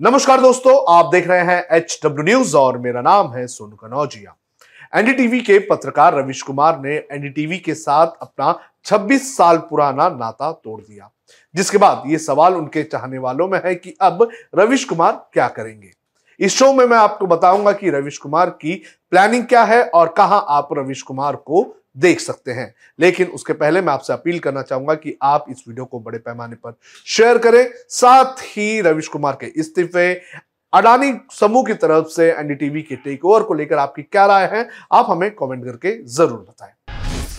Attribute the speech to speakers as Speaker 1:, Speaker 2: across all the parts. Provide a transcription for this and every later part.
Speaker 1: नमस्कार दोस्तों, आप देख रहे हैं एच डब्ल्यू न्यूज़ और मेरा नाम है सोनू कनौजिया। एनडीटीवी के पत्रकार रविश कुमार ने एनडीटीवी के साथ अपना 26 साल पुराना नाता तोड़ दिया। जिसके बाद ये सवाल उनके चाहने वालों में है कि अब रविश कुमार क्या करेंगे। इस शो में मैं आपको बताऊँगा कि रविश कुमार की प्लानिंग क्या है और कहाँ आप रविश कुमार को देख सकते हैं। लेकिन उसके पहले मैं आपसे अपील करना चाहूँगा कि आप इस वीडियो को बड़े पैमाने पर शेयर करें। साथ ही रविश कुमार के इस्तीफे, अडानी समूह की तरफ़ से एनडीटीवी के टेक ओवर को लेकर आपकी क्या राय है, आप हमें कमेंट करके ज़रूर बताएँ।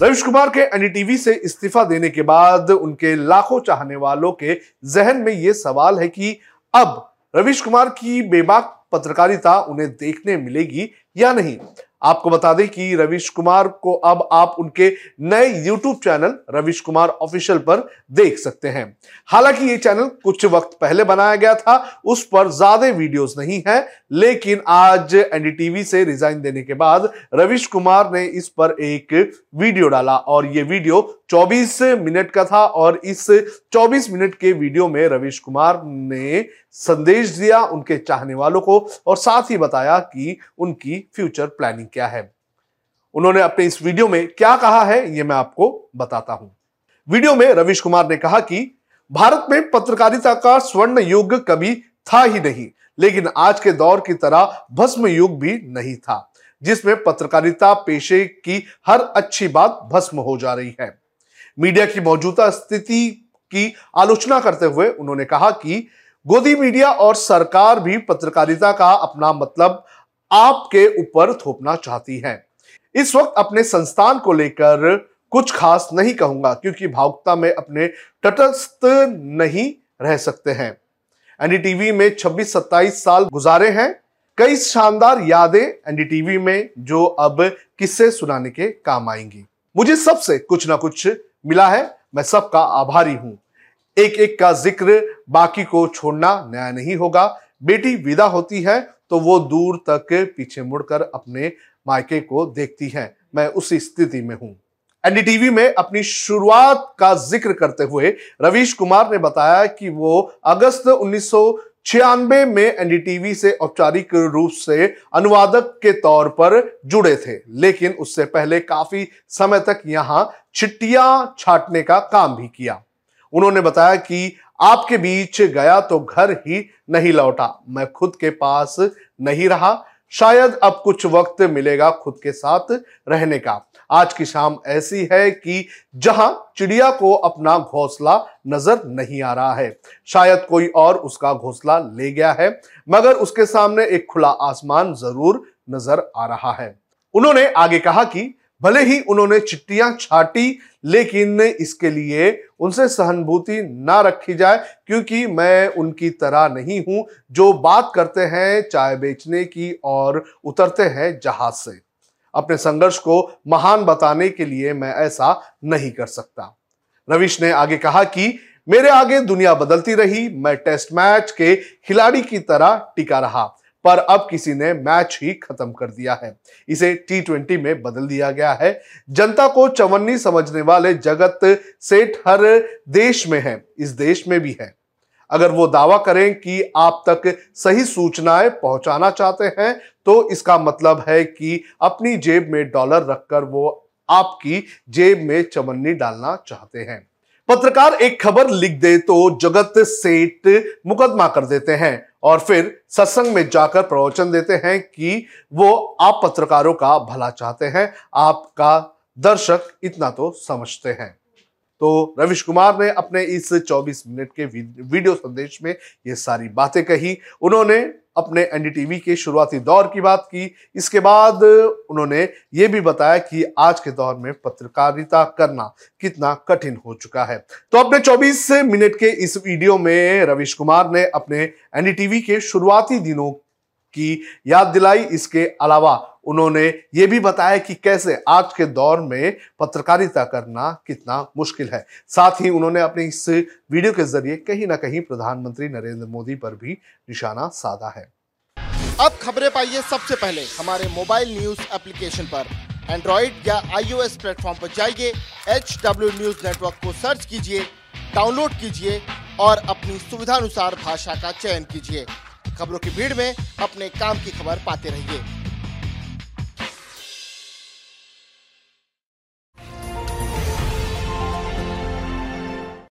Speaker 1: रविश कुमार के एनडीटीवी से इस्तीफा देने के बाद उनके लाखों चाहने वालों के जहन में यह सवाल है कि अब रविश कुमार की बेबाक पत्रकारिता उन्हें देखने मिलेगी या नहीं? आपको बता दें कि रविश कुमार को अब आप उनके नए YouTube channel Ravish Kumar official पर देख सकते हैं। हालाँकि ये चैनल कुछ वक्त पहले बनाया गया था, उस पर ज़्यादा वीडियोस नहीं है, लेकिन आज एनडीटीवी से रिजाइन देने के बाद रविश कुमार ने इस पर एक वीडियो डाला और ये वीडियो 24 मिनट का था और इस 24 मिनट के वीडियो में रविश कुमार ने संदेश दिया उनके चाहने वालों को और साथ ही बताया कि उनकी फ्यूचर प्लानिंग क्या है। उन्होंने अपने इस वीडियो में क्या कहा है यह मैं आपको बताता हूँ। वीडियो में रविश कुमार ने कहा कि, भारत में पत्रकारिता का स्वर्ण युग कभी था ही नहीं, लेकिन आज के दौर की तरह भस्म युग भी नहीं था, जिसमें पत्रकारिता पेशे की हर अच्छी बात भस्म हो जा रही है। मीडिया की मौजूदा स्थिति की आलोचना करते हुए उन्होंने कहा कि गोदी मीडिया और सरकार भी पत्रकारिता का अपना मतलब आपके ऊपर थोपना चाहती है। इस वक्त अपने संस्थान को लेकर कुछ खास नहीं कहूँगा, क्योंकि भावुकता में अपने तटस्थ नहीं रह सकते हैं। एनडीटीवी में 26-27 साल गुजारे हैं। कई शानदार यादें एनडीटीवी में जो अब किस्से सुनाने के काम आएँगी। मुझे सबसे कुछ ना कुछ मिला है। मैं सबका आभारी हूँ। एक एक का ज़िक्र बाकी को छोड़ना न्याय नहीं होगा। बेटी विदा होती है तो वो दूर तक पीछे मुड़कर अपने मायके को देखती है। मैं उसी स्थिति में हूँ। एनडीटीवी में अपनी शुरुआत का ज़िक्र करते हुए रवीश कुमार ने बताया कि वो अगस्त उन्नीस में एनडीटीवी से औपचारिक रूप से अनुवादक के तौर पर जुड़े थे, लेकिन उससे पहले काफ़ी समय तक यहाँ चिट्टियाँ छाटने का काम भी किया। उन्होंने बताया कि आपके बीच गया तो घर ही नहीं लौटा। मैं खुद के पास नहीं रहा। शायद अब कुछ वक्त मिलेगा खुद के साथ रहने का। आज की शाम ऐसी है कि जहाँ चिड़िया को अपना घोंसला नज़र नहीं आ रहा है। शायद कोई और उसका घोंसला ले गया है, मगर उसके सामने एक खुला आसमान ज़रूर नज़र आ रहा है। उन्होंने आगे कहा कि भले ही उन्होंने चिट्ठियाँ छाटी, लेकिन इसके लिए उनसे सहानुभूति ना रखी जाए, क्योंकि मैं उनकी तरह नहीं हूँ। जो बात करते हैं, चाय बेचने की और उतरते हैं जहाज़ से। अपने संघर्ष को महान बताने के लिए मैं ऐसा नहीं कर सकता। रविश ने आगे कहा कि, मेरे आगे दुनिया बदलती रही, मैं टेस्ट मैच के खिलाड़ी की तरह टिका रहा। पर अब किसी ने मैच ही खत्म कर दिया है। इसे टी ट्वेंटी में बदल दिया गया है। जनता को चवन्नी समझने वाले जगत सेठ हर देश में है, इस देश में भी है। अगर वो दावा करें कि आप तक सही सूचनाएँ पहुंचाना चाहते हैं तो इसका मतलब है कि अपनी जेब में डॉलर रखकर वो आपकी जेब में चवन्नी डालना चाहते हैं। पत्रकार एक खबर लिख दे तो जगत सेठ मुकदमा कर देते हैं और फिर सत्संग में जाकर प्रवचन देते हैं कि वो आप पत्रकारों का भला चाहते हैं, आपका दर्शक इतना तो समझते हैं। तो रविश कुमार ने अपने इस 24 मिनट के वीडियो संदेश में ये सारी बातें कही। उन्होंने अपने एनडीटीवी के शुरुआती दौर की बात की। इसके बाद उन्होंने ये भी बताया कि आज के दौर में पत्रकारिता करना कितना कठिन हो चुका है। तो अपने 24 मिनट के इस वीडियो में रविश कुमार ने अपने एनडीटीवी के शुरुआती दिनों की याद दिलाई। इसके अलावा उन्होंने ये भी बताया कि कैसे आज के दौर में पत्रकारिता करना कितना मुश्किल है। साथ ही उन्होंने अपने इस वीडियो के ज़रिए कहीं ना कहीं प्रधानमंत्री नरेंद्र मोदी पर भी निशाना साधा है।
Speaker 2: अब खबरें पाइए सबसे पहले हमारे मोबाइल न्यूज़ एप्लीकेशन पर। एंड्रॉइड या आईओएस प्लेटफॉर्म पर जाइए एच डब्ल्यू न्यूज़ नेटवर्क को सर्च कीजिए, डाउनलोड कीजिए और अपनी सुविधानुसार भाषा का चयन कीजिए। खबरों की भीड़ में अपने काम की खबर पाते रहिए।